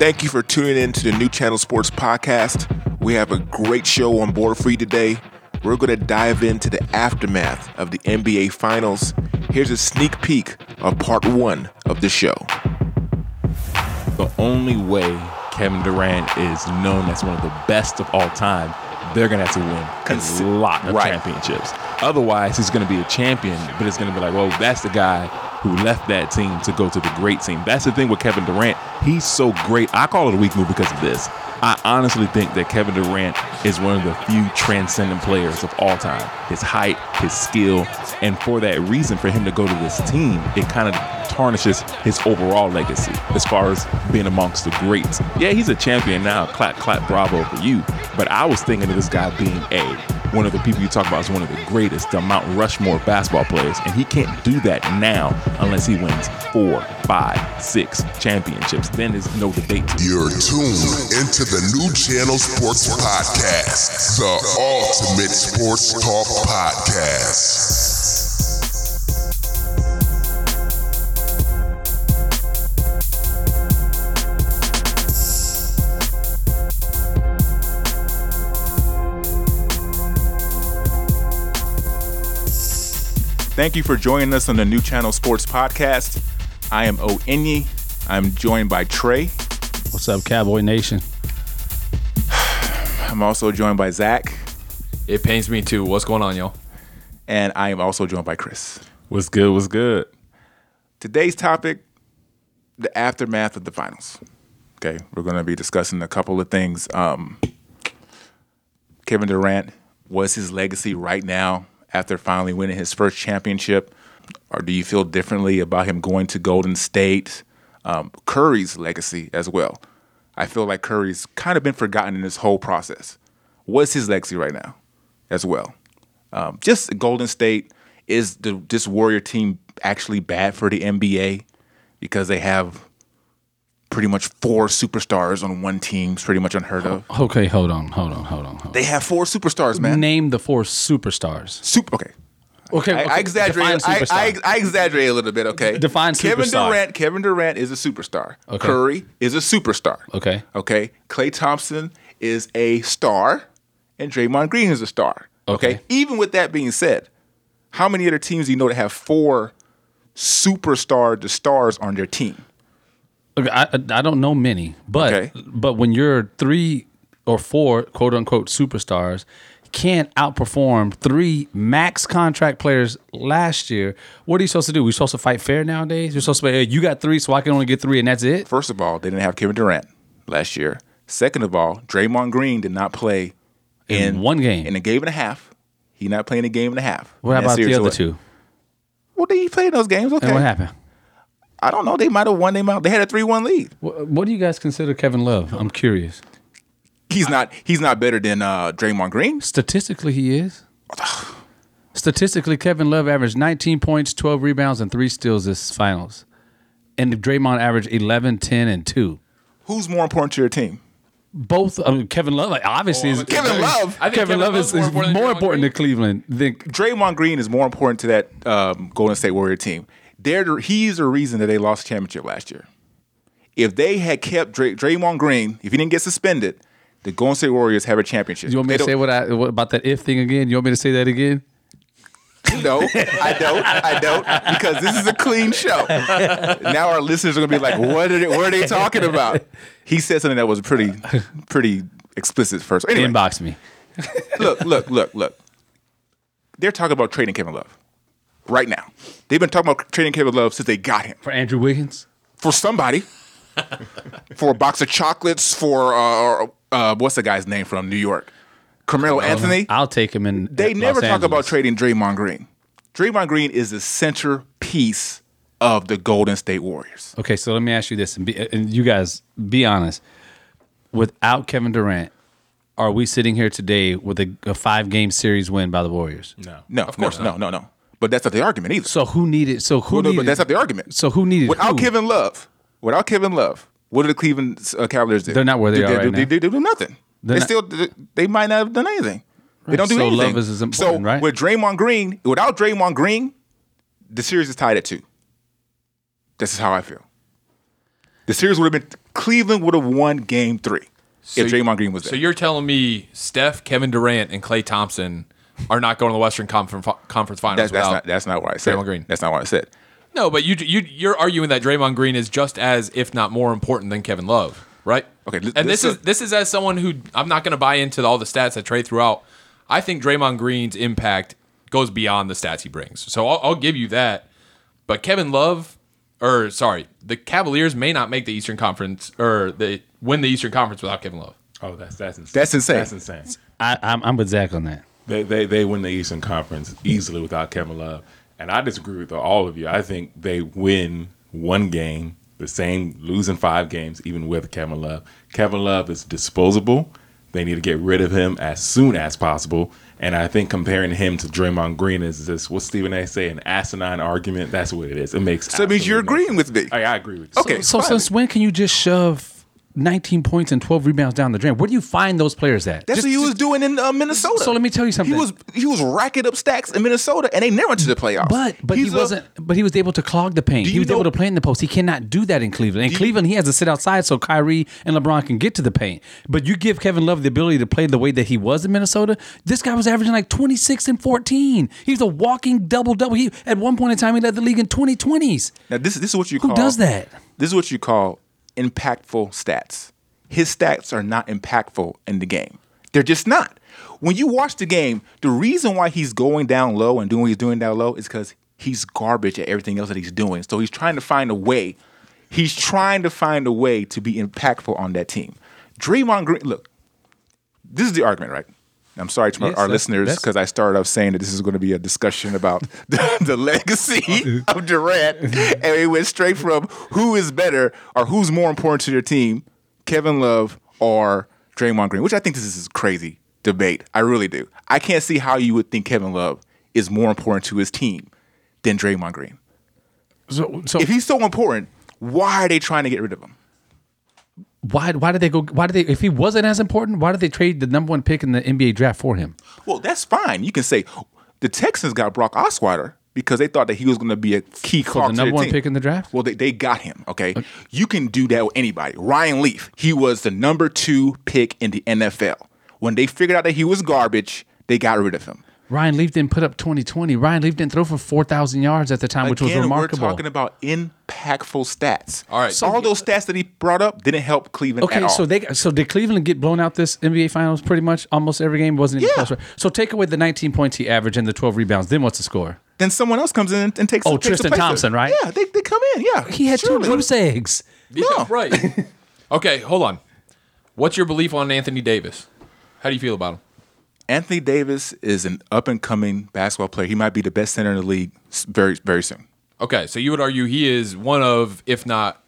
Thank you for tuning in to the New Channel Sports Podcast. We have a great show on board for you today. We're going to dive into the aftermath of the NBA Finals. Here's a sneak peek of part one of the show. The only way Kevin Durant is known as one of the best of all time, they're going to have to win a Consi- lot of right. championships. Otherwise, he's going to be a champion, but it's going to be like, well, that's the guy who left that team to go to the great team. That's the thing with Kevin Durant. He's so great. I call it a weak move because of this. I honestly think that Kevin Durant is one of the few transcendent players of all time. His height, his skill, and for that reason, for him to go to this team, it kind of tarnishes his overall legacy as far as being amongst the greats. Yeah, he's a champion now. Clap, clap, bravo for you. But I was thinking of this guy being a one of the people you talk about is one of the greatest, the Mount Rushmore basketball players, and he can't do that now unless he wins four, five, six championships. Then there's no debate. You're tuned into the New Channel Sports Podcast, the ultimate sports talk podcast. Thank you for joining us on the New Channel Sports Podcast. I am O Enyi. I'm joined by Trey. What's up, Cowboy Nation? I'm also joined by Zach. It pains me too. What's going on, y'all? And I am also joined by Chris. What's good? What's good? Today's topic the aftermath of the finals. Okay, we're going to be discussing a couple of things. Um, Kevin Durant, what's his legacy right now after finally winning his first championship? Or do you feel differently about him going to Golden State? Um, Curry's legacy as well. I feel like Curry's kind of been forgotten in this whole process. What's his legacy right now as well? Um, just Golden State is the this Warrior team actually bad for the NBA because they have pretty much four superstars on one team. It's pretty much unheard of. Okay, hold on, hold on, hold on. Hold They have four superstars, man. Name the four superstars. Super. Okay. Okay, I, I exaggerate. I, I. I exaggerate a little bit. Okay. Define Kevin. Durant. Kevin Durant is a superstar. Okay. Curry is a superstar. Okay. Okay. Klay Thompson is a star, and Draymond Green is a star. Okay. Okay. Even with that being said, how many other teams do you know that have four superstar the stars on their team? I, I don't know many, but Okay. but when you're three or four quote unquote superstars can't outperform three max contract players last year, what are you supposed to do? We're supposed to fight fair nowadays? You're supposed to say, hey, you got three, so I can only get three, and that's it. First of all, they didn't have Kevin Durant last year. Second of all, Draymond Green did not play in, In one game. In a game and a half. He not playing a game and a half. What about the other away. two? Well, they played in those games. Okay. And what happened? I don't know. They might have won. They might. They had a three-one lead. What, what do you guys consider Kevin Love? I'm curious. He's not. He's not better than uh, Draymond Green. Statistically, he is. Statistically, Kevin Love averaged 19 points, 12 rebounds, and three steals this finals. And Draymond averaged 11, 10, and 2. Who's more important to your team? Both I mean, Kevin Love like, obviously is Kevin Love. I think Kevin, Love is, is more important, Draymond to Cleveland than Draymond Green is more important to that um, Golden State Warrior team. They're the, he's the reason that they lost the championship last year. If they had kept Dray, Draymond Green, if he didn't get suspended, the Golden State Warriors have a championship. You want me They to say what I what, about that if thing again? You want me to say that again? No, I don't. I don't because this is a clean show. Now our listeners are gonna be like, "What are they, what are they talking about?" He said something that was pretty, pretty explicit first. Anyway, Inbox me. look, look, look, look. They're talking about trading Kevin Love right now. They've been talking about trading Kevin Love since they got him For Andrew Wiggins? for somebody, for a box of chocolates, for uh, uh, what's the guy's name from New York, Carmelo Anthony. I'll take him in. They at never Los talk about trading Draymond Green. Draymond Green is the centerpiece of the Golden State Warriors. Okay, so let me ask you this, and, be, and you guys be honest. Without Kevin Durant, are we sitting here today with a, a five game series win by the Warriors? No, No, of course, no, no, no. But that's not the argument either. So who needed? So who Well, needed? but that's not the argument. So who needed? Without who? Kevin Love, without Kevin Love, what did the Cleveland uh, Cavaliers do? They're not where they They- are they, right they, now. They, do nothing. They're they not- still they- they might not have done anything. They don't do anything. So anything. Love is as so important, right? with Draymond Green, without Draymond Green, the series is tied at two. This is how I feel. The series would have been Cleveland would have won Game Three if Draymond Green was there. So you're telling me Steph, Kevin Durant, and Klay Thompson are not going to the Western Conference Conference Finals that's, that's not that's not what I said. Draymond Green. That's not what I said. No, but you you you're arguing that Draymond Green is just as, if not more important than Kevin Love, right? Okay, li- And this listen- is this is as someone who I'm not going to buy into all the stats that Trey threw out. I think Draymond Green's impact goes beyond the stats he brings. So I'll, I'll give you that. But Kevin Love, or sorry, the Cavaliers may not make the Eastern Conference or the win the Eastern Conference without Kevin Love. Oh, that's that's insane. That's insane. That's insane. I, I'm, I'm with Zach on that. They, they they win the Eastern Conference easily without Kevin Love, and I disagree with all of you. I think they win one game, the same losing five games, even with Kevin Love. Kevin Love is disposable. They need to get rid of him as soon as possible. And I think comparing him to Draymond Green is this what Stephen A. say an asinine argument. That's what it is. It makes So it means you're absolutely no agreeing with me. I, I agree with you. Okay, So fine. since when can you just shove 19 points and 12 rebounds down the drain? Where do you find those players at? That's Just- what he was doing in uh, Minnesota. So let me tell you something. He was he was racking up stacks in Minnesota, and they never went to the playoffs. But but He's he a- wasn't. But he was able to clog the paint. He you was able to play in the post. He cannot do that in Cleveland. In Cleveland, he has to sit outside so Kyrie and LeBron can get to the paint. But you give Kevin Love the ability to play the way that he was in Minnesota. This guy was averaging like twenty six and fourteen. He was a walking double double. He at one point in time he led the league in twenty twenties. Now this this is what you Who call does that? This is what you call impactful stats. His stats are not impactful in the game. They're just not. When you watch the game, the reason why he's going down low and doing what he's doing down low is because he's garbage at everything else that he's doing. So he's trying to find a way. He's trying to find a way to be impactful on that team. Draymond Green, look, this is the argument, right? I'm sorry to Yes, our listeners because I started off saying that this is going to be a discussion about the, the legacy of Durant, and we went straight from who is better or who's more important to their team, Kevin Love or Draymond Green, which I think this is a crazy debate. I really do. I can't see how you would think Kevin Love is more important to his team than Draymond Green. So so If he's so important, why are they trying to get rid of him? Why why did they go? Why did they? If he wasn't as important, why did they trade the number one pick in the NBA draft for him? Well, that's fine. You can say the Texans got Brock Osweiler because they thought that he was going to be a key cog the number one team. pick in the draft? Well, they, they got him. Okay, you can do that with anybody. Ryan Leaf, he was the number two pick in the NFL. When they figured out that he was garbage, they got rid of him. Ryan Leaf didn't put up 2020. Ryan Leaf didn't throw for 4,000 yards at the time, which was Again, remarkable. we're talking about impactful stats. All right. so all those stats that he brought up didn't help Cleveland at okay, so they so did Cleveland get blown out this NBA Finals pretty much almost every game wasn't even Yeah. close. So take away the 19 points he averaged and the 12 rebounds. Then what's the score? then someone else comes in and, and takes. Oh, takes Tristan Thompson, right? Yeah, they, they come in. Yeah, He had surely. two goose eggs. Yeah, No. right. okay, hold on. What's your belief on Anthony Davis? How do you feel about him? Anthony Davis is an up and coming basketball player. He might be the best center in the league very very soon. Okay, so you would argue he is one of, if not,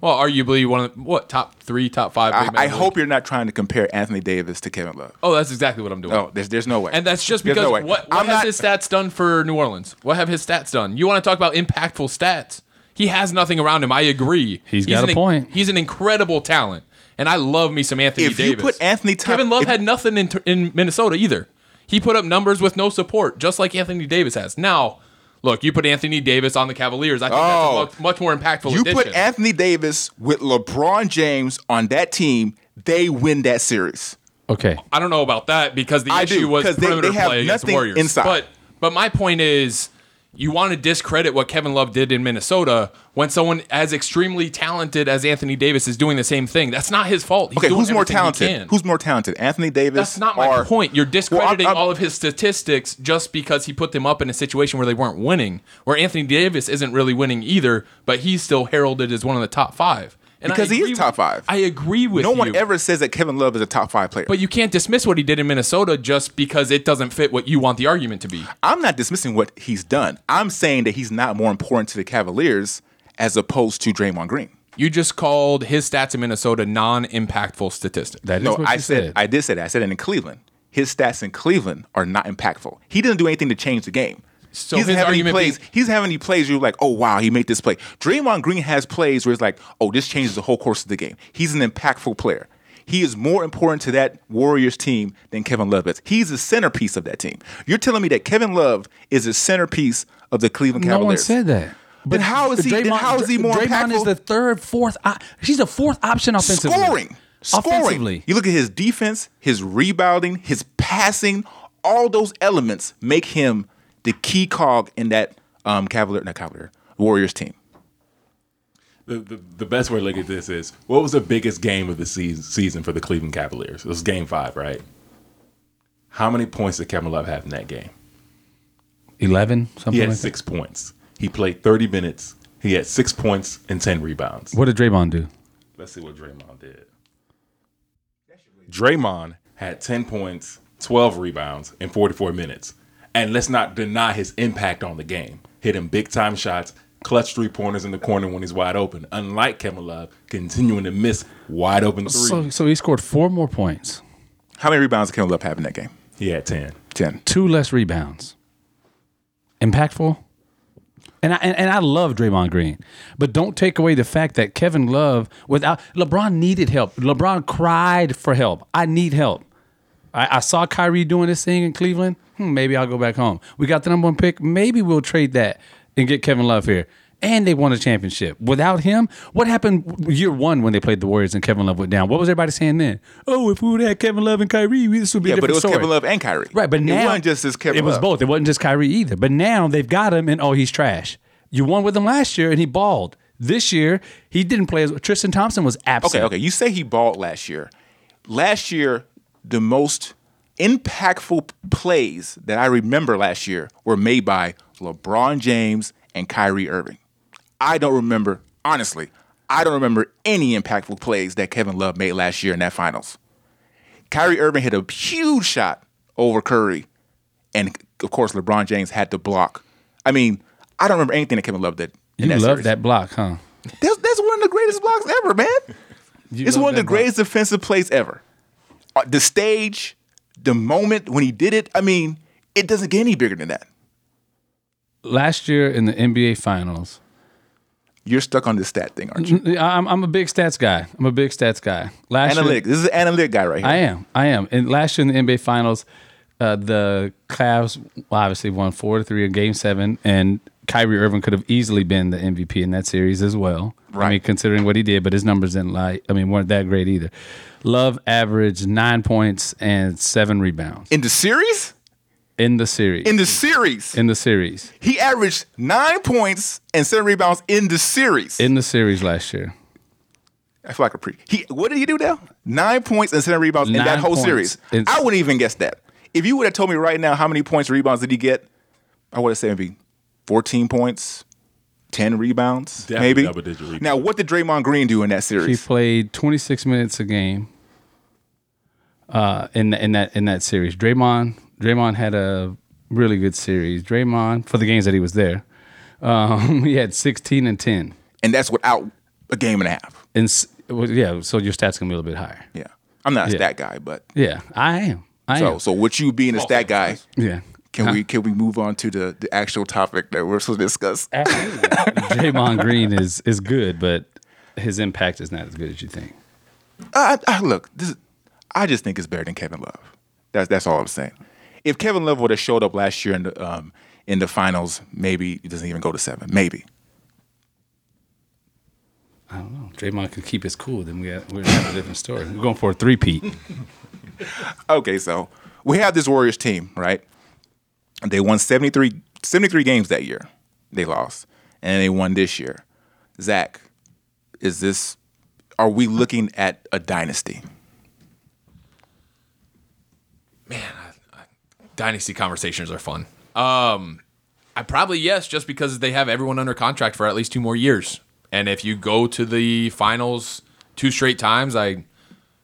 well, arguably one of what top three, top five. I, I hope you're not trying to compare Anthony Davis to Kevin Love. Oh, that's exactly what I'm doing. No, there's there's no way. And that's just because no what, what I'm has not. his stats done for New Orleans? What have his stats done? You want to talk about impactful stats? He has nothing around him. I agree. He's got an, a point. He's an incredible talent, and I love me some Anthony If you Davis. put Anthony Tom- Kevin Love if- had nothing in, in Minnesota either. He put up numbers with no support, just like Anthony Davis has. Now, look, you put Anthony Davis on the Cavaliers. I think Oh. that's a oh. much, much more impactful. you addition. put Anthony Davis with LeBron James on that team, they win that series. Okay. I don't know about that because the I issue do, was 'cause they- perimeter they have play against the nothing Warriors. inside. But but my point is, you want to discredit what Kevin Love did in Minnesota when someone as extremely talented as Anthony Davis is doing the same thing. That's not his fault. He's Okay, doing who's more talented? Who's more talented, Anthony Davis? That's not my or- point. You're discrediting Well, I'm- I'm- all of his statistics just because he put them up in a situation where they weren't winning. Where Anthony Davis isn't really winning either, but he's still heralded as one of the top five. And I Because he is top five. I agree with you. No you. one ever says that Kevin Love is a top five player. But you can't dismiss what he did in Minnesota just because it doesn't fit what you want the argument to be. I'm not dismissing what he's done. I'm saying that he's not more important to the Cavaliers as opposed to Draymond Green. You just called his stats in Minnesota non-impactful statistics. That is No, what I you said, I did say that. I said it in Cleveland. His stats in Cleveland are not impactful. He didn't do anything to change the game. So he's his having argument plays. being- he's having any plays. You're like, oh wow, he made this play. Draymond Green has plays where it's like, oh, this changes the whole course of the game. He's an impactful player. He is more important to that Warriors team than Kevin Love is. He's the centerpiece of that team. You're telling me that Kevin Love is the centerpiece of the Cleveland Cavaliers? No one said that. Then how is he? then how is he more Draymond impactful? is the third, fourth. He's the fourth option offensively. scoring, scoring. Offensively. You look at his defense, his rebounding, his passing. All those elements make him the key cog in that um, Cavalier, not Cavalier, Warriors team. The, the, the best way to look at this is what was the biggest game of the season, season for the Cleveland Cavaliers? It was game five, right? How many points did Kevin Love have in that game? Eleven, something He had like six points. He played 30 minutes. He had six points and 10 rebounds. What did Draymond do? Let's see what Draymond did. Draymond had 10 points, 12 rebounds in 44 minutes. And let's not deny his impact on the game. Hitting big time shots, clutch three pointers in the corner when he's wide open. Unlike Kevin Love, continuing to miss wide open threes. So, so he scored four more points, How many rebounds did Kevin Love have in that game? he had 10. Ten. two less rebounds. Impactful. And I, and, and I love Draymond Green, but don't take away the fact that Kevin Love, without LeBron needed help. LeBron cried for help. I need help. I, I saw Kyrie doing this thing in Cleveland. Hmm, maybe I'll go back home. We got the number one pick. Maybe we'll trade that and get Kevin Love here. And they won a championship. Without him, what happened year one when they played the Warriors and Kevin Love went down? What was everybody saying then? Oh, if we would have had Kevin Love and Kyrie, this would be Yeah, a but it was story. Kevin Love and Kyrie. Right, but now it wasn't just as Kevin. It was Love. both. It wasn't just Kyrie either. But now they've got him, and oh, he's trash. You won with him last year, and he balled. This year, he didn't play as Tristan Thompson was absent. Okay, okay. You say he balled last year. Last year, the most impactful plays that I remember last year were made by LeBron James and Kyrie Irving. I don't remember, honestly, I don't remember any impactful plays that Kevin Love made last year in that finals. Kyrie Irving hit a huge shot over Curry, and of course, LeBron James had to block. I mean, I don't remember anything that Kevin Love did. You that love series. that block, huh? That's, that's one of the greatest blocks ever, man. You it's one of the block. greatest defensive plays ever. Uh, The stage, the moment when he did it, I mean, it doesn't get any bigger than that. Last year in the NBA Finals, You're stuck on this stat thing, aren't you? I'm, I'm a big stats guy. I'm a big stats guy. Last Analytic. This is an analytic guy right here. I am. I am. And last year in the NBA Finals, uh, the Cavs obviously won four to three in Game Seven, and Kyrie Irving could have easily been the MVP in that series as well. I mean, considering what he did, but his numbers didn't lie. I mean, weren't that great either. Love averaged nine points and seven rebounds In the series? in the series. In the series. in the series. he averaged nine points and seven rebounds in the series. In the series last year. I feel like a pre. He what did he do now? Nine points and seven rebounds in that whole series. It's- I wouldn't even guess that. If you would have told me right now how many points rebounds did he get, I would have said maybe 14 points, 10 rebounds, Definitely maybe. double-digit rebounds. Now, what did Draymond Green do in that series? He played 26 minutes a game. Uh, in in that in that series, Draymond Draymond had a really good series. Draymond for the games that he was there, um, he had 16 and 10. and that's without a game and a half. And well, yeah, so your stats gonna be a little bit higher. Yeah. I'm not a Yeah. stat guy, but Yeah, I am. I so am. so with you being a stat guy, yeah. Can we can we move on to the, the actual topic that we're supposed to discuss? Absolutely. Draymond Green is is good, but his impact is not as good as you think. I, I, look, this I just think it's better than Kevin Love. That's that's all I'm saying. If Kevin Love would have showed up last year in the um, in the finals, maybe he doesn't even go to seven. Maybe. I don't know. Draymond could keep his cool, then we got, we're have a different story. We're going for a three-peat. Okay, so we have this Warriors team, right? They won 73, 73 games that year. They lost, and they won this year. Zach, is this? Are we looking at a dynasty? Man, dynasty conversations are fun. Um, I probably yes, just because they have everyone under contract for at least two more years. And if you go to the finals two straight times, I,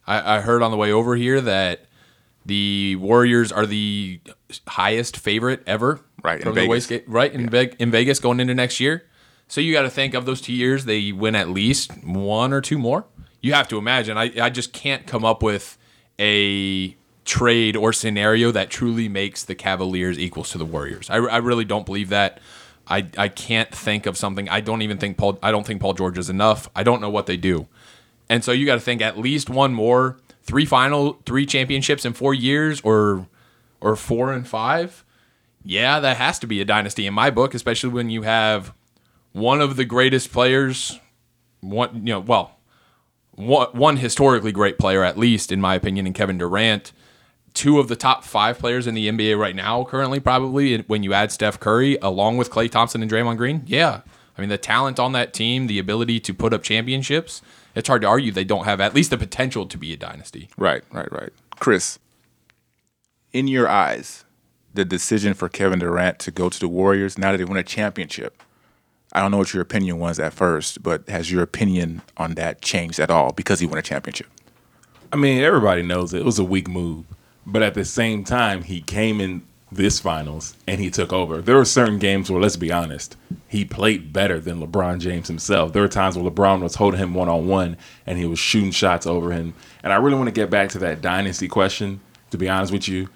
I, I heard on the way over here that the Warriors are the highest favorite ever. Right, in the Vegas. Right in, Veg- in Vegas going into next year. So you got to think of those two years, they win at least one or two more. You have to imagine. I, I just can't come up with a trade or scenario that truly makes the Cavaliers equals to the Warriors. I, I really don't believe that. I, I can't think of something. I don't even think Paul. I don't think Paul George is enough. I don't know what they do, and so you got to think at least one more, three final, three championships in four years, or or four and five. Yeah, that has to be a dynasty in my book, especially when you have one of the greatest players, one you know, well, one, one historically great player at least in my opinion, in Kevin Durant. Two of the top five players in the NBA right now, currently probably when you add Steph Curry along with Klay Thompson and Draymond Green. Yeah, I mean the talent on that team, the ability to put up championships. It's hard to argue they don't have at least the potential to be a dynasty. Right, right, right. Chris, in your eyes, the decision for Kevin Durant to go to the Warriors now that they won a championship. I don't know what your opinion was at first, but has your opinion on that changed at all because he won a championship? I mean, everybody knows it. It was a weak move. But at the same time, he came in this finals and he took over. There were certain games where, let's be honest, he played better than LeBron James himself. There were times where LeBron was holding him one on one and he was shooting shots over him. And I really want to get back to that dynasty question. To be honest with you,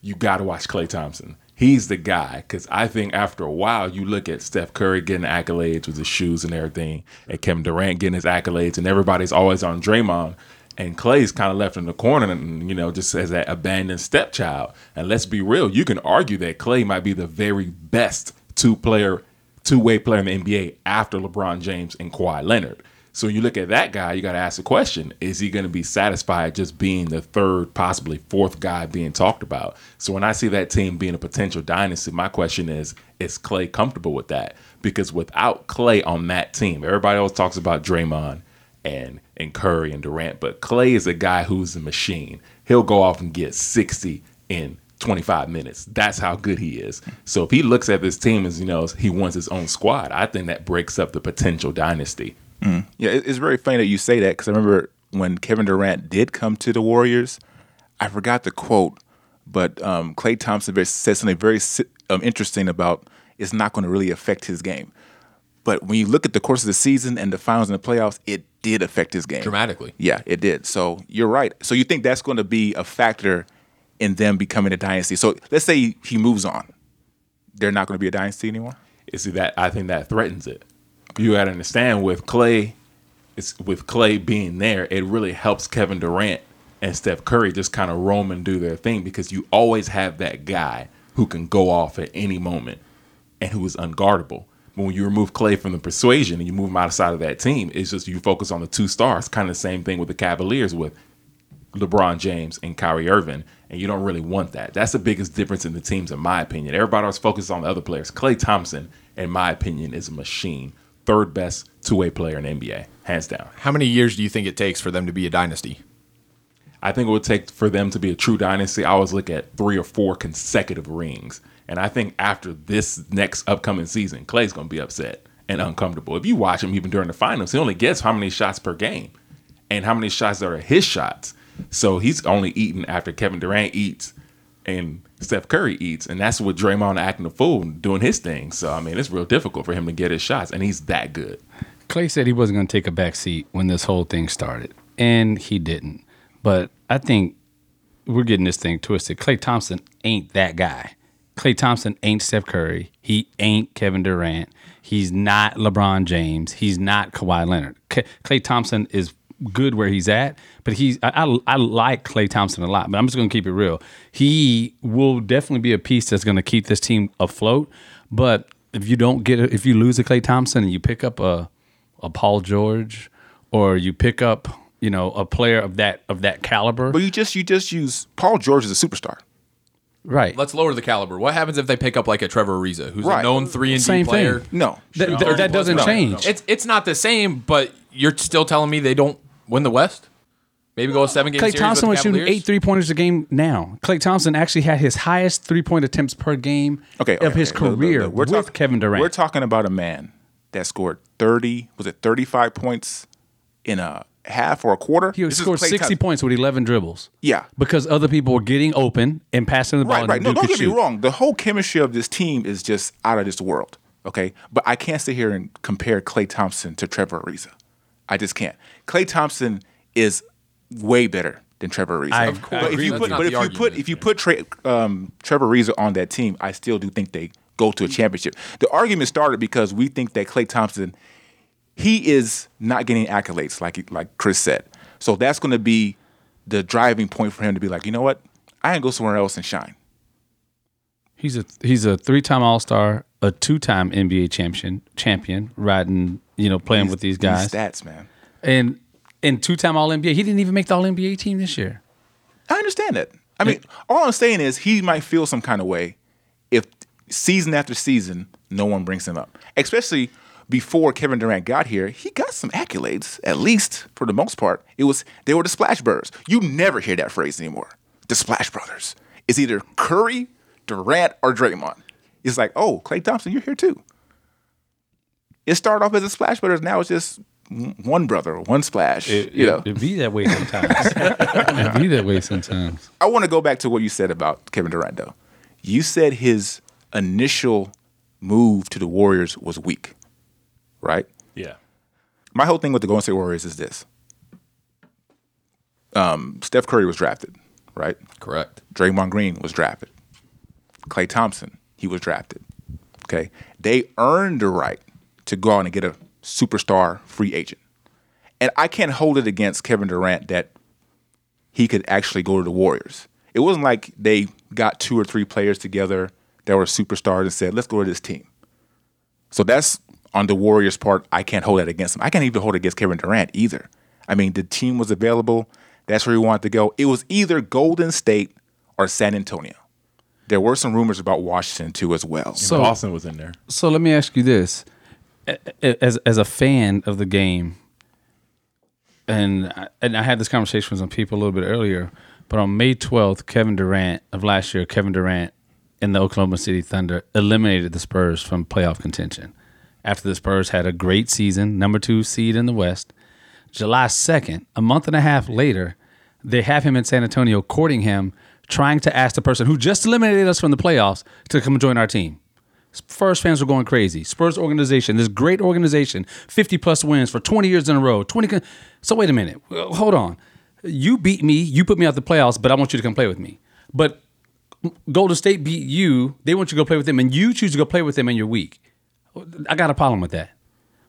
you got to watch Klay Thompson. He's the guy because I think after a while, you look at Steph Curry getting accolades with his shoes and everything, and Kevin Durant getting his accolades, and everybody's always on Draymond and Klay's kind of left in the corner and you know just as that abandoned stepchild. And let's be real, you can argue that Klay might be the very best two player, two way player in the NBA after LeBron James and Kawhi Leonard. So when you look at that guy, you got to ask the question: Is he going to be satisfied just being the third, possibly fourth guy being talked about? So when I see that team being a potential dynasty, my question is: Is Klay comfortable with that? Because without Klay on that team, everybody always talks about Draymond and and Curry and Durant, but Klay is a guy who's a machine. He'll go off and get 60 in 25 minutes. That's how good he is. So if he looks at this team as you know he wants his own squad, I think that breaks up the potential dynasty. Yeah, it's very funny that you say that because I remember when Kevin Durant did come to the Warriors, I forgot the quote, but um, Klay Thompson said something very um, interesting about it's not going to really affect his game. But when you look at the course of the season and the finals and the playoffs, it did affect his game Dramatically. Yeah, it did. So you're right. So you think that's going to be a factor in them becoming a dynasty? So let's say he moves on, they're not going to be a dynasty anymore. is that I think that threatens it. You got to understand with Klay, it's with Klay being there, it really helps Kevin Durant and Steph Curry just kind of roam and do their thing because you always have that guy who can go off at any moment and who is unguardable. But when you remove Klay from the persuasion and you move him outside of that team, it's just you focus on the two stars. Kind of the same thing with the Cavaliers with LeBron James and Kyrie Irving, and you don't really want that. That's the biggest difference in the teams, in my opinion. Everybody else focuses on the other players. Klay Thompson, in my opinion, is a machine. Third best two way player in the NBA, hands down. How many years do you think it takes for them to be a dynasty? I think it would take for them to be a true dynasty. I always look at three or four consecutive rings. And I think after this next upcoming season, Klay's going to be upset and uncomfortable. If you watch him even during the finals, he only gets how many shots per game and how many shots are his shots. So he's only eating after Kevin Durant eats and Steph Curry eats. And that's what Draymond acting a fool doing his thing. So, I mean, it's real difficult for him to get his shots. And he's that good. Klay said he wasn't going to take a back seat when this whole thing started, and he didn't. But I think we're getting this thing twisted. Klay Thompson ain't that guy. Klay Thompson ain't Steph Curry. He ain't Kevin Durant. He's not LeBron James. He's not Kawhi Leonard. Klay Thompson is good where he's at, but he's I, I, I like Klay Thompson a lot. But I'm just to keep it real. He will definitely be a piece that's to keep this team afloat. But if you don't get if you lose a Klay Thompson and you pick up a a Paul George or you pick up you know a player of that of that caliber, But you just you just use Paul George as a superstar. Right? Let's lower the caliber. What happens if they pick up like a Trevor Ariza, who's Right. a known three and D Same player? thing. No, That, Shoot that- that doesn't plus. No, change. It's it's not the same, but you're still telling me they don't win the West? Maybe go a seven game Klay series Thompson with was shooting eight three pointers a game now. Klay Thompson actually had his highest three point attempts per game okay, of his okay. Look, look, career look. We're with talk- Kevin Durant. We're talking about a man that scored thirty. Was it thirty-five points in a half or a quarter? he This scored 60 Thompson. points with 11 dribbles. Yeah. Because other people were getting open and passing the ball. Right, right. No, don't get me wrong. The whole chemistry of this team is just out of this world. Okay, but I can't sit here and compare Klay Thompson to Trevor Ariza. I just can't. Klay Thompson is way better than Trevor Ariza. I- Of course. But if you put, but if you put, if you put Trey, um, Trevor Ariza on that team, I still do think they go to a championship. The argument started because we think that Klay Thompson, he is not getting accolades like like Chris said. So that's going to be the driving point for him to be like, you know what, I can go somewhere else and shine. He's a he's a three time All Star, a a two-time NBA champion, champion, riding, you know, playing with these guys, stats, man. and and two-time All NBA. He didn't even make the All NBA team this year. I understand that. I mean, all I'm saying is he might feel some kind of way if season after season no one brings him up. Especially before Kevin Durant got here, he got some accolades, at least for the most part. It was they were the Splash Brothers. You never hear that phrase anymore. The Splash Brothers. It's either Curry, Durant, or Draymond. It's like, oh, Klay Thompson, you're here too. It started off as the Splash Brothers. Now it's just one brother, one splash. you know, it be that way sometimes. it be that way sometimes. I want to go back to what you said about Kevin Durant, though. You said his initial move to the Warriors was weak, right? Yeah. My whole thing with the Golden State Warriors is this: um, Steph Curry was drafted, right? Correct. Draymond Green was drafted. Klay Thompson, he was drafted. Okay, they earned the right to go out and get a superstar free agent, and I can't hold it against Kevin Durant that he could actually go to the Warriors. It wasn't like they got two or three players together that were superstars and said, "Let's go to this team." So that's on the Warriors' part. I can't hold that against them. I can't even hold it against Kevin Durant either. I mean, the team was available. That's where he wanted to go. It was either Golden State or San Antonio. There were some rumors about Washington too, as well. So Boston was in there. So let me ask you this: A- a- as as a fan of the game, and I, and I had this conversation with some people a little bit earlier, but on May twelfth, Kevin Durant of last year, Kevin Durant and the Oklahoma City Thunder eliminated the Spurs from playoff contention after the Spurs had a great season, number two seed in the West. July second, a month and a half later, they have him in San Antonio courting him, trying to ask the person who just eliminated us from the playoffs to come join our team. Spurs fans were going crazy. Spurs organization, this great organization, 50 plus wins for 20 years in a row. 20 con- So wait a minute. Hold on. You beat me, you put me out the playoffs, but I want you to come play with me. But Golden State beat you, they want you to go play with them and you choose to go play with them and you're weak. I got a problem with that.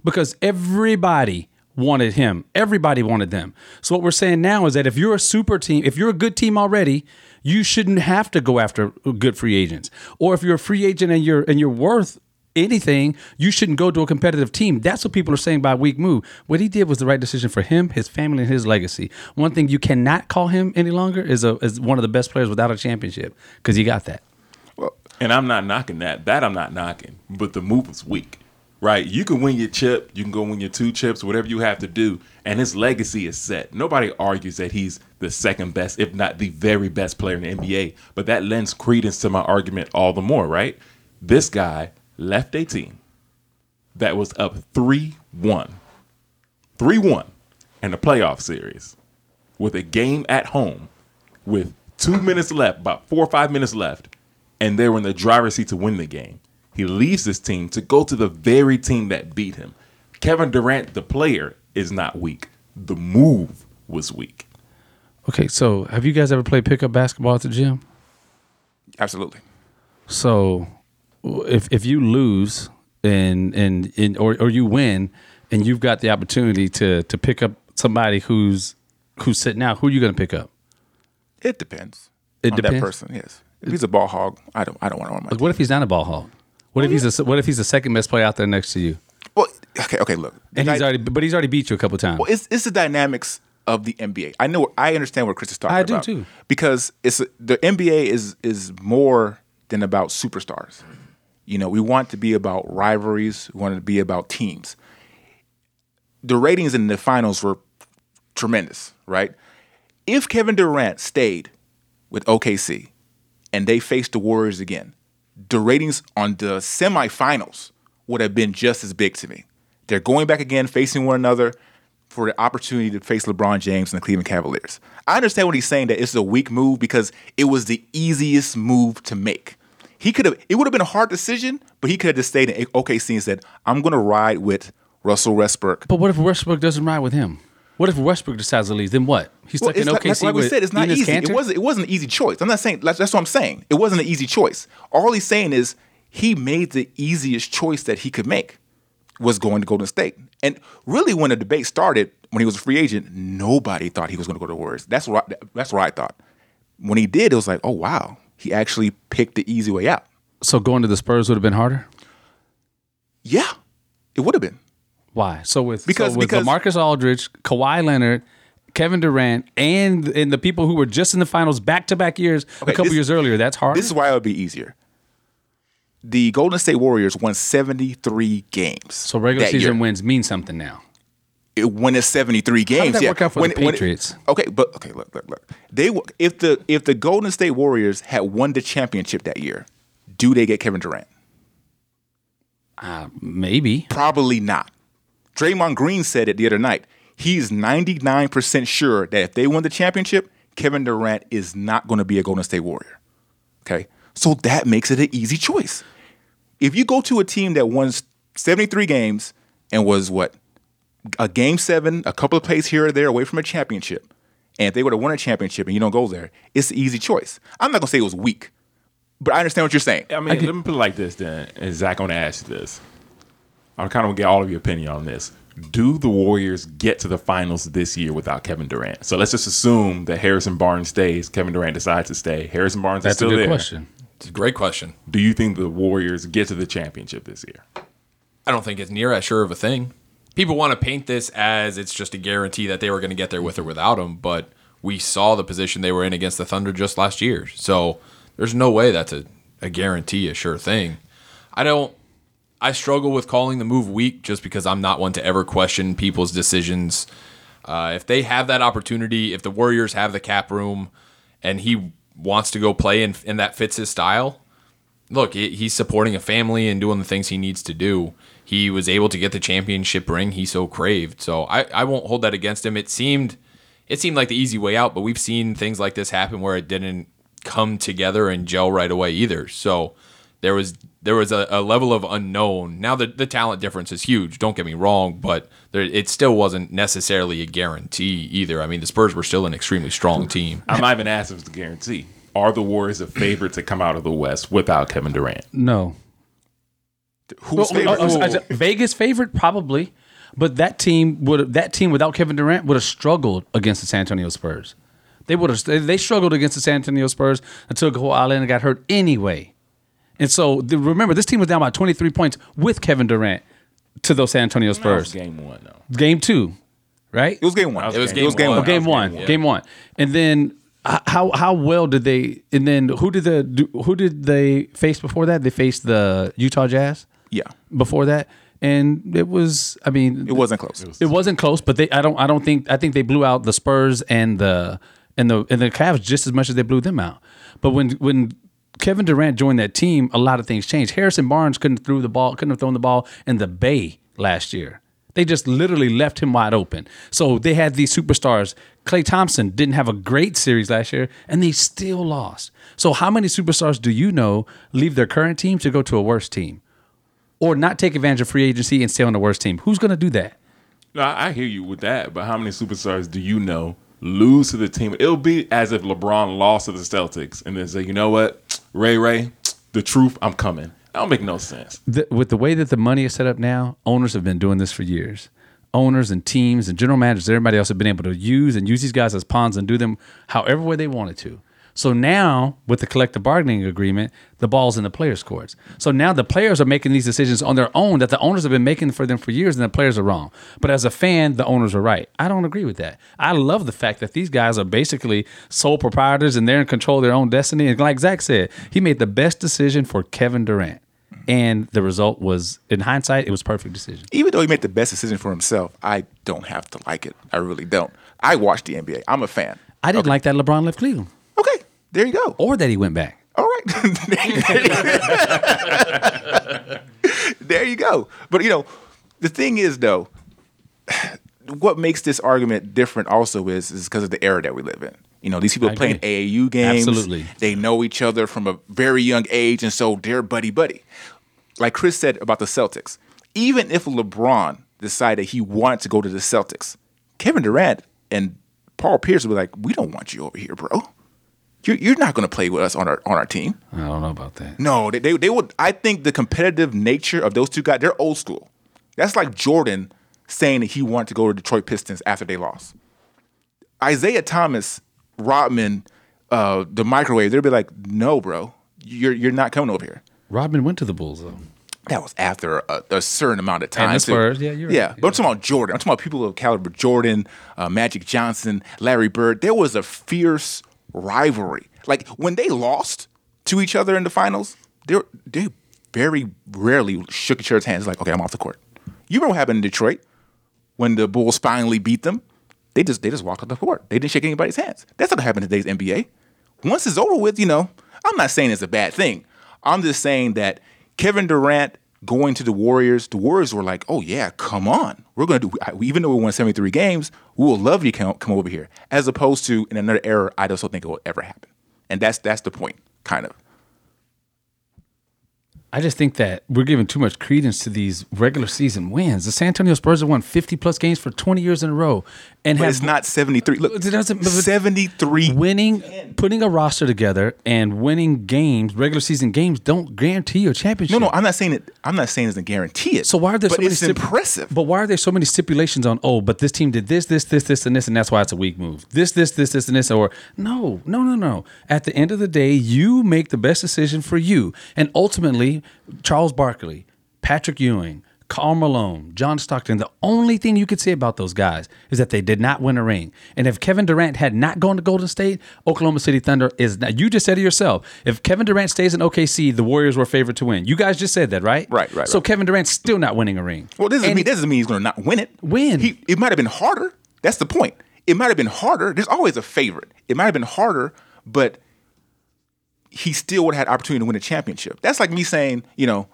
Because everybody wanted him. Everybody wanted them. So what we're saying now is that if you're a super team, if you're a good team already, you shouldn't have to go after good free agents. Or if you're a free agent and you're and you're worth anything, you shouldn't go to a competitive team. That's what people are saying by weak move. What he did was the right decision for him, his family, and his legacy. One thing you cannot call him any longer is a is one of the best players without a championship because he got that. And I'm not knocking that. That I'm not knocking. But the move was weak. Right? You can win your chip, you can go win your two chips, whatever you have to do, and his legacy is set. Nobody argues that he's the second best, if not the very best player in the NBA. But that lends credence to my argument all the more, right? This guy left a team that was up 3 1. 3 1 in the playoff series with a game at home with two minutes left, about four or five minutes left, and they were in the driver's seat to win the game. He leaves this team to go to the very team that beat him. Kevin Durant, the player, is not weak. The move was weak. Okay, so have you guys ever played pickup basketball at the gym? Absolutely. So if if you lose and and, and or or you win and you've got the opportunity to to pick up somebody who's who's sitting out, who are you going to pick up? It depends. It on depends? that person. Yes. If he's a ball hog, I don't. I don't want to on my. Like, what if he's not a ball hog? What if he's a, what if he's the second best player out there next to you? Well, okay, okay. Look, And he's guy- already but he's already beat you a couple times. Well, it's it's the dynamics of the NBA. I know. I understand what Chris is talking about. I do too. Because it's the NBA is is more than about superstars. You know, we want to be about rivalries. We want to be about teams. The ratings in the finals were tremendous, right? If Kevin Durant stayed with OKC and they faced the Warriors again, the ratings on the semifinals would have been just as big to me. They're going back again, facing one another for the opportunity to face LeBron James and the Cleveland Cavaliers. I understand what he's saying that it's a weak move because it was the easiest move to make. He could have it would have been a hard decision, but he could have just stayed in OKC and said, I'm gonna ride with Russell Westbrook. but what if Westbrook doesn't ride with him? What if Westbrook decides to leave? Then what? He's Well, stuck in like, OKC like, like we said, it's not Enes easy. It wasn't. It wasn't an easy choice. I'm not saying that's, that's what I'm saying. It wasn't an easy choice. All he's saying is he made the easiest choice that he could make was going to Golden State. And really, when the debate started, when he was a free agent, nobody thought he was going to go to the Warriors. That's what I, that's what I thought. When he did, it was like, oh wow, he actually picked the easy way out. So going to the Spurs would have been harder. Yeah, it would have been. Why? So with Because- so with because- Marcus Aldridge, Kawhi Leonard, Kevin Durant, and and the people who were just in the finals back to back years a couple this- years earlier, that's hard. This is why it would be easier. The Golden State Warriors won 73 games. so regular season year. wins mean something now. It, when it's 73 games. How that yeah. work out for when, the when it- Patriots? okay, but okay, look, look, look. They w- if the if the Golden State Warriors had won the championship that year, do they get Kevin Durant? Uh, maybe. Probably not. Draymond Green said it the other night. He's 99% sure that if they win the championship, Kevin Durant is not going to be a Golden State Warrior. Okay? So that makes it an easy choice. If you go to a team that won 73 games and was what? A game seven, a couple of plays here or there away from a championship, and if they would have won a championship and you don't go there, it's an easy choice. I'm not going to say it was weak, but I understand what you're saying. I mean, let me put it like this then. And Zach, I'm going to ask you this. I kind of want to get all of your opinion on this. Do the Warriors get to the finals this year without Kevin Durant? So let's just assume that Harrison Barnes stays. Kevin Durant decides to stay. Harrison Barnes is still there. That's a good there. question. It's a great question. Do you think the Warriors get to the championship this year? I don't think it's near as sure of a thing. People want to paint this as it's just a guarantee that they were going to get there with or without him, but we saw the position they were in against the Thunder just last year. So there's no way that's a, a guarantee, a sure thing. I don't. I struggle with calling the move weak just because I'm not one to ever question people's decisions. Uh, if they have that opportunity, if the Warriors have the cap room, and he wants to go play and, and that fits his style, look, he- he's supporting a family and doing the things he needs to do. He was able to get the championship ring he so craved. So I, I won't hold that against him. It seemed it seemed like the easy way out, but we've seen things like this happen where it didn't come together and gel right away either. So there was there was a, a level of unknown. Now the the talent difference is huge. Don't get me wrong, but there, it still wasn't necessarily a guarantee either. I mean, the Spurs were still an extremely strong team. I'm not even asking if it's a guarantee. Are the Warriors a favorite to come out of the West without Kevin Durant? No. Who's Oh, favorite? oh, oh, Vegas favorite probably, but that team would that team without Kevin Durant would have struggled against the San Antonio Spurs. They would have they, they struggled against the San Antonio Spurs until Kawhi Leonard got hurt anyway. And so the, remember, this team was down by 23 points with Kevin Durant to those San Antonio That was Spurs. game one, though. Game two, right? it was game one. It was It was game game one. one. Oh, game one, game one. game one, and then uh, how how well did they? And then who did the who did they face before that? They faced the Utah Jazz Yeah. before that, and it was. I mean, It wasn't close. it wasn't close, but they. I don't. I don't think. I think they blew out the Spurs and the and the and the Cavs just as much as they blew them out. But when when Kevin Durant joined that team, a lot of things changed. Harrison Barnes couldn't throw the ball, couldn't have thrown the ball in the Bay last year. They just literally left him wide open. So they had these superstars. Klay Thompson didn't have a great series last year, and they still lost. So how many superstars do you know leave their current team to go to a worse team? Or not take advantage of free agency and stay on the worst team? Who's going to do that? No, I I hear you with that, but how many superstars do you know lose to the team? It'll be as if LeBron lost to the Celtics and then say, you know what, Ray Ray, the truth, I'm coming. That don't make no sense. the, with the way that the money is set up now, owners have been doing this for years. Owners and teams and general managers, everybody else have been able to use and use these guys as pawns and do them however way they wanted to. So now, with the collective bargaining agreement, the ball's in the players' courts. So now the players are making these decisions on their own that the owners have been making for them for years, and the players are wrong. But as a fan, the owners are right. I don't agree with that. I love the fact that these guys are basically sole proprietors and they're in control of their own destiny. And like Zach said, he made the best decision for Kevin Durant. And the result was, in hindsight, it was a perfect decision. Even though he made the best decision for himself, I don't have to like it. I really don't. I watch the NBA. I'm a fan. I didn't like that LeBron left Cleveland Okay, there you go. or that he went back. All right. there you go. But you know, the thing is though, what makes this argument different also is is because of the era that we live in. You know, these people are playing. AAU games. Absolutely. They know each other from a very young age, and so they're buddy buddy. Like Chris said about the Celtics, even if LeBron decided he wanted to go to the Celtics, Kevin Durant and Paul Pierce would be like, "We don't want you over here, bro. You're, you're not going to play with us on our on our team." I don't know about that. No, they, they they would. I think the competitive nature of those two guys, they're old school. That's like Jordan saying that he wanted to go to Detroit Pistons after they lost. Isiah Thomas, Rodman, uh, the microwave, they'd be like, "No, bro, you're you're not coming over here." Rodman went to the Bulls though. that was after a, a certain amount of time. the too. Spurs, yeah, you're right. Yeah, but I'm talking about Jordan. I'm talking about people of caliber: Jordan, uh, Magic Johnson, Larry Bird. There was a fierce rivalry. Like when they lost to each other in the finals, they they very rarely shook each other's hands. Like, okay, I'm off the court. You remember what happened in Detroit when the Bulls finally beat them? They just they just walked off the court. They didn't shake anybody's hands. That's not what happened in today's NBA. Once it's over with, you know, I'm not saying it's a bad thing. I'm just saying that Kevin Durant going to the Warriors, the Warriors were like, "Oh yeah, come on, we're gonna do." Even though we won 73 games, we will love you come, come over here. As opposed to in another era, I just don't think it will ever happen. And that's that's the point, kind of. I just think that we're giving too much credence to these regular season wins. The San Antonio Spurs have won 50 plus games for 20 years in a row. And But have it's not 73. Look, It doesn't- but- 73. winning putting a roster together and winning games, regular season games don't guarantee you a championship. No, no, I'm not saying it. I'm not saying it's a guarantee it. So why are there But so many it's stip- impressive. But why are there so many stipulations on? Oh, but this team did this, this, this, this, and this, and that's why it's a weak move. This, this, this, this, and this. Or no, no, no, no. At the end of the day, you make the best decision for you, and ultimately, Charles Barkley, Patrick Ewing. Karl Malone, John Stockton. The only thing you could say about those guys is that they did not win a ring. And if Kevin Durant had not gone to Golden State, Oklahoma City Thunder is not. You just said it yourself. If Kevin Durant stays in OKC, the Warriors were favored to win. You guys just said that, right? Right, right, So right. Kevin Durant's still not winning a ring. Well, this doesn't mean, that doesn't mean he's going to not win it. Win. He, it might have been harder. That's the point. It might have been harder. There's always a favorite. It might have been harder, but he still would have had opportunity to win a championship. That's like me saying, you know,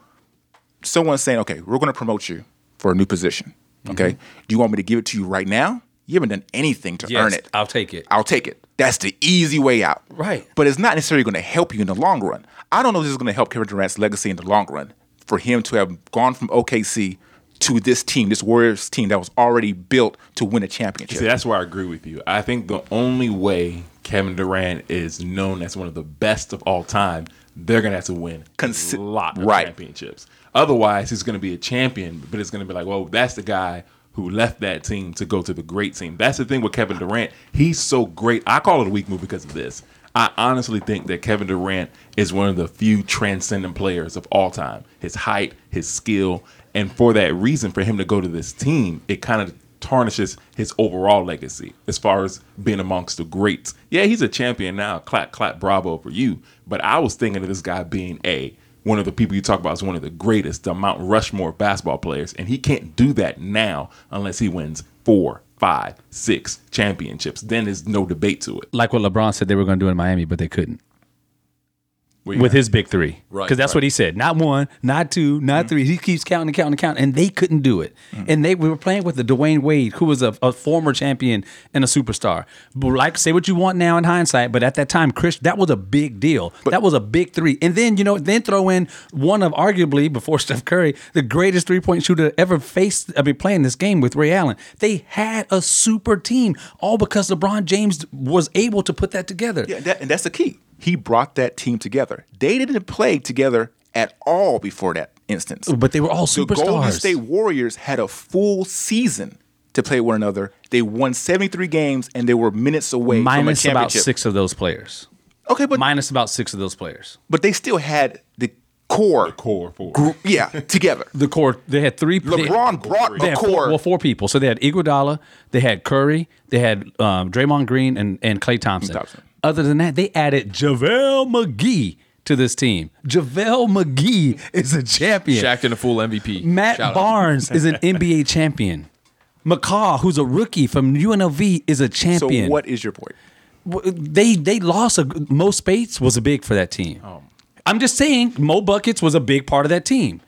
someone saying, okay, we're going to promote you for a new position. Okay. Mm-hmm. Do you want me to give it to you right now? You haven't done anything to Yes, earn it. I'll take it. I'll take it. That's the easy way out. Right. But it's not necessarily going to help you in the long run. I don't know if this is going to help Kevin Durant's legacy in the long run for him to have gone from OKC to this team, this Warriors team that was already built to win a championship. See, that's where I agree with you. I think the only way Kevin Durant is known as one of the best of all time, they're gonna have to win Consi- a lot of right. championships. Otherwise, he's gonna be a champion, but it's gonna be like, well, that's the guy who left that team to go to the great team. That's the thing with Kevin Durant. He's so great. I call it a weak move because of this. I honestly think that Kevin Durant is one of the few transcendent players of all time. His height, his skill, and for that reason, for him to go to this team, it kind of tarnishes his overall legacy as far as being amongst the greats. Yeah, he's a champion now. Clap, clap, bravo for you. But I was thinking of this guy being a one of the people you talk about as one of the greatest, the Mount Rushmore basketball players, and he can't do that now unless he wins four, five, six championships. Then there's no debate to it. Like what LeBron said they were going to do in Miami, but they couldn't You with his big three. Right, Because that's right. what he said. Not one, not two, not mm-hmm. three. He keeps counting and counting and counting, and they couldn't do it. Mm-hmm. And they we were playing with the Dwyane Wade, who was a, a former champion and a superstar. But like, say what you want now in hindsight, but at that time, Chris, that was a big deal. that was a big three. And then you know, then throw in one of arguably before Steph Curry, the greatest three point shooter ever faced. I mean, playing this game with Ray Allen. They had a super team, all because LeBron James was able to put that together. Yeah, that, and that's the key. He brought that team together. They didn't play together at all before that instance. But they were all superstars. The. Golden State Warriors had a full season to play one another. They won 73 games and they were minutes away minus from a championship minus about six of those players. Okay, but minus about six of those players. but they still had the core, The core four. group, yeah, together. The core, they had three. LeBron brought they a had core. Four, well, four people. So they had Iguodala, they had Curry, they had um, Draymond Green, and and Klay Thompson. Thompson. Other than that, they added JaVale McGee to this team. JaVale McGee is a champion. Shaq and a full MVP. Matt Shout. Barnes is an NBA champion. McCaw, who's a rookie from UNLV, is a champion. so what is your point? They they lost a Mo Speights was a big for that team. Oh. I'm just saying Mo Buckets was a big part of that team.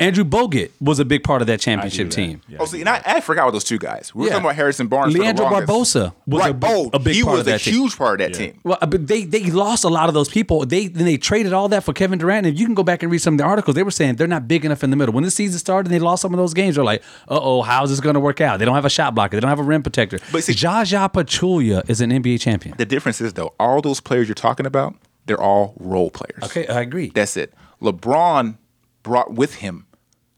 Andrew Bogut was a big part of that championship that. team. Yeah. Oh, see, and I, I forgot about those two guys. We were Yeah. talking about Harrison Barnes. Leandro for the. Barbosa was right. a oh, a big he part was of a that team. huge part of that team. Well, uh, but they they lost a lot of those people. They then they traded all that for Kevin Durant. And if you can go back and read some of the articles, they were saying they're not big enough in the middle. When the season started and they lost some of those games, they're like, uh oh, how's this going to work out? They don't have a shot blocker. They don't have a rim protector. But see- Zaza Pachulia is an NBA champion. The difference is though, all those players you're talking about, they're all role players. Okay, I agree. That's it. LeBron brought with him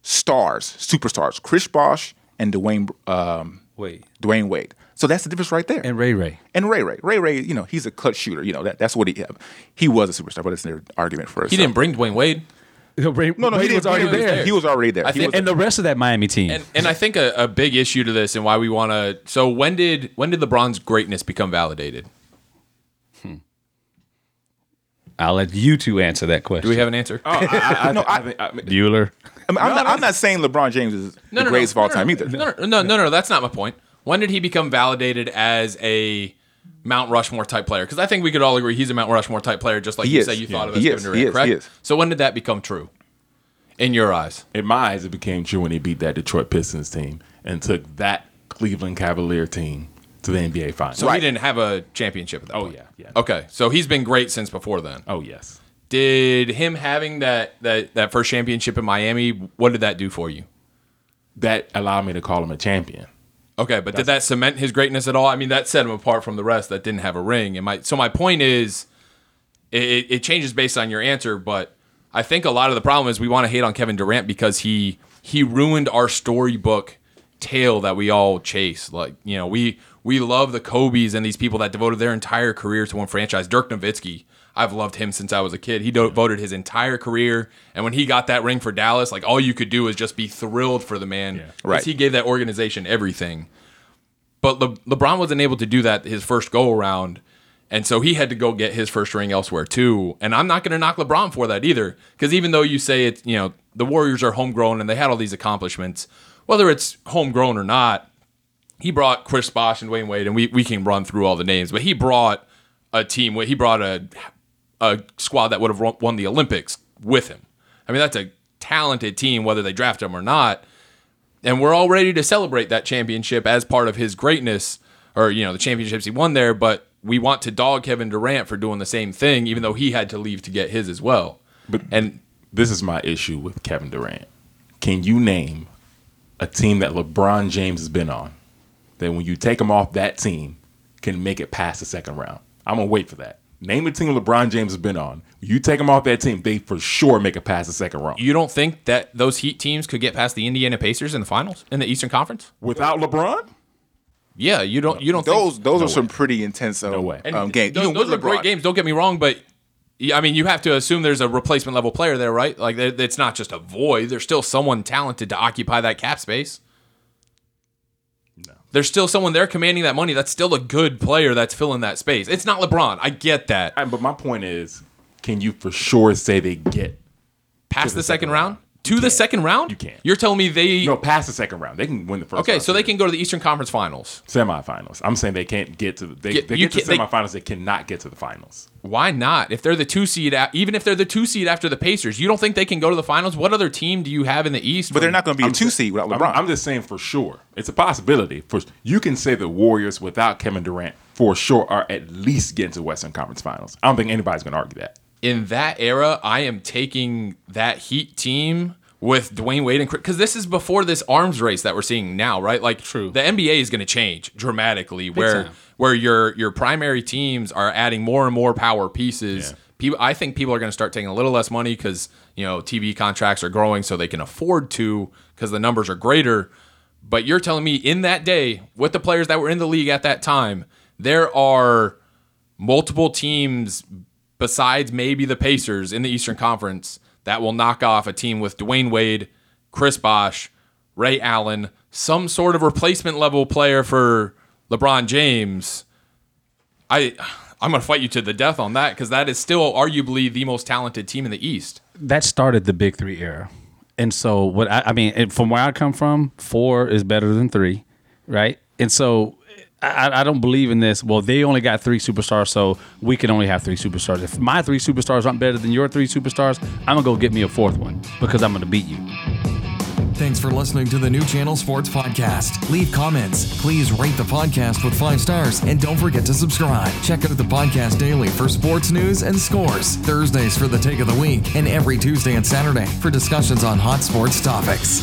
stars, superstars, Chris Bosh and Dwyane um, Wait, Dwyane Wade. So that's the difference right there. and Ray Ray. And Ray Ray, Ray Ray, you know, he's a clutch shooter. You know that that's what he he was a superstar, but it's their argument for us. He didn't bring Dwyane Wade. Ray, No, no, Wade he was already he was there. He was already there. I think- was- and the rest of that Miami team. And and I think a, a big issue to this and why we want to. So when did when did LeBron's greatness become validated? I'll let you two answer that question. Do we have an answer? Oh, I, I, No, I, I- think- I Bueller? I mean, I'm, not, I'm not saying LeBron James is the greatest of all no, time either. No, no, no, no, no, that's not my point. When did he become validated as a Mount Rushmore type player? Because I think we could all agree he's a Mount Rushmore type player, just like He you is. say you thought of as He Kevin is. Durant, He is. correct? He is. So when did that become true in your eyes? in my eyes, it became true when he beat that Detroit Pistons team and took that Cleveland Cavalier team to the NBA Finals. So he didn't have a championship at that oh point. yeah, yeah. Okay, so he's been great since before then. Oh yes. Did him having that that that first championship in Miami, what did that do for you? That allowed me to call him a champion. Okay, but did that cement his greatness at all? I mean, that set him apart from the rest that didn't have a ring. And my so my point is, it, it- it changes based on your answer. But I think a lot of the problem is we want to hate on Kevin Durant because he he ruined our storybook tale that we all chase. Like you know, we we love the Kobe's and these people that devoted their entire career to one franchise. Dirk Nowitzki. I've loved him since I was a kid. He devoted his entire career, and when he got that ring for Dallas, like all you could do is just be thrilled for the man. because Right. He gave that organization everything. But Le- LeBron wasn't able to do that his first go around. And so he had to go get his first ring elsewhere too. And I'm not going to knock LeBron for that either. Because even though you say it's, you know, the Warriors are homegrown and they had all these accomplishments, whether it's homegrown or not, he brought Chris Bosh and Dwyane Wade, and we, we can run through all the names, but he brought a team, he brought a, a squad that would have won- the Olympics with him. I mean, that's a talented team, whether they draft him or not and we're all ready to celebrate that championship as part of his greatness or you know the championships he won there but we want to dog Kevin Durant for doing the same thing even though he had to leave to get his as well But and this is my issue with Kevin Durant. Can you name a team that LeBron James has been on that when you take him off that team can make it past the second round? I'm gonna wait for that. Name a team LeBron James has been on. You take him off that team, they for sure make it past the second round. you don't think that those Heat teams could get past the Indiana Pacers in the finals in the Eastern Conference Without LeBron? yeah you don't you don't Those think, those No are some pretty intense um, No way. um, games. those, Even those with are great games don't get me wrong but I mean, you have to assume there's a replacement level player there, right? Like, it's not just a void. There's still someone talented to occupy that cap space. There's still someone there commanding that money. That's still a good player that's filling that space. It's not LeBron. I get that. But my point is, can you for sure say they get Past the the second second round? To the can't. second round? You can't. You're telling me they. no past the second round? They can win the first. okay, round so they can go to the Eastern Conference Finals. semifinals. I'm saying they can't get to the they, Get- they you get to can't- they- semifinals. They, cannot get to the finals. Why not? If they're the two seed, a- even if they're the two seed after the Pacers, you don't think they can go to the finals? What other team do you have in the East? But they're not going to be a I'm two sa- seed without I'm- LeBron. I'm, just saying for sure. It's a possibility. For you can say the Warriors without Kevin Durant for sure are at least getting to the Western Conference Finals. I don't think anybody's going to argue that. In that era, I am taking that Heat team with Dwyane Wade and because this is before this arms race that we're seeing now, right? Like, True. The NBA is going to change dramatically, where time. where your your primary teams are adding more and more power pieces. Yeah. People, I think people are going to start taking a little less money because you know TV contracts are growing, so they can afford to because the numbers are greater. But you're telling me in that day, with the players that were in the league at that time, there are multiple teams besides maybe the Pacers in the Eastern Conference that will knock off a team with Dwyane Wade, Chris Bosh, Ray Allen, some sort of replacement level player for LeBron James. I I'm going to fight you to the death on that because that is still arguably the most talented team in the East. that started the big three era. And so what I, I mean, from where I come from, four is better than three, right? And so I, I don't believe in this. Well, they only got three superstars, so we can only have three superstars. If my three superstars aren't better than your three superstars, I'm gonna go get me a fourth one because I'm gonna beat you. Thanks for listening to the New Channel Sports Podcast. Leave comments. Please rate the podcast with five stars and don't forget to subscribe. Check out the podcast daily for sports news and scores, Thursdays for the take of the week, and every Tuesday and Saturday for discussions on hot sports topics.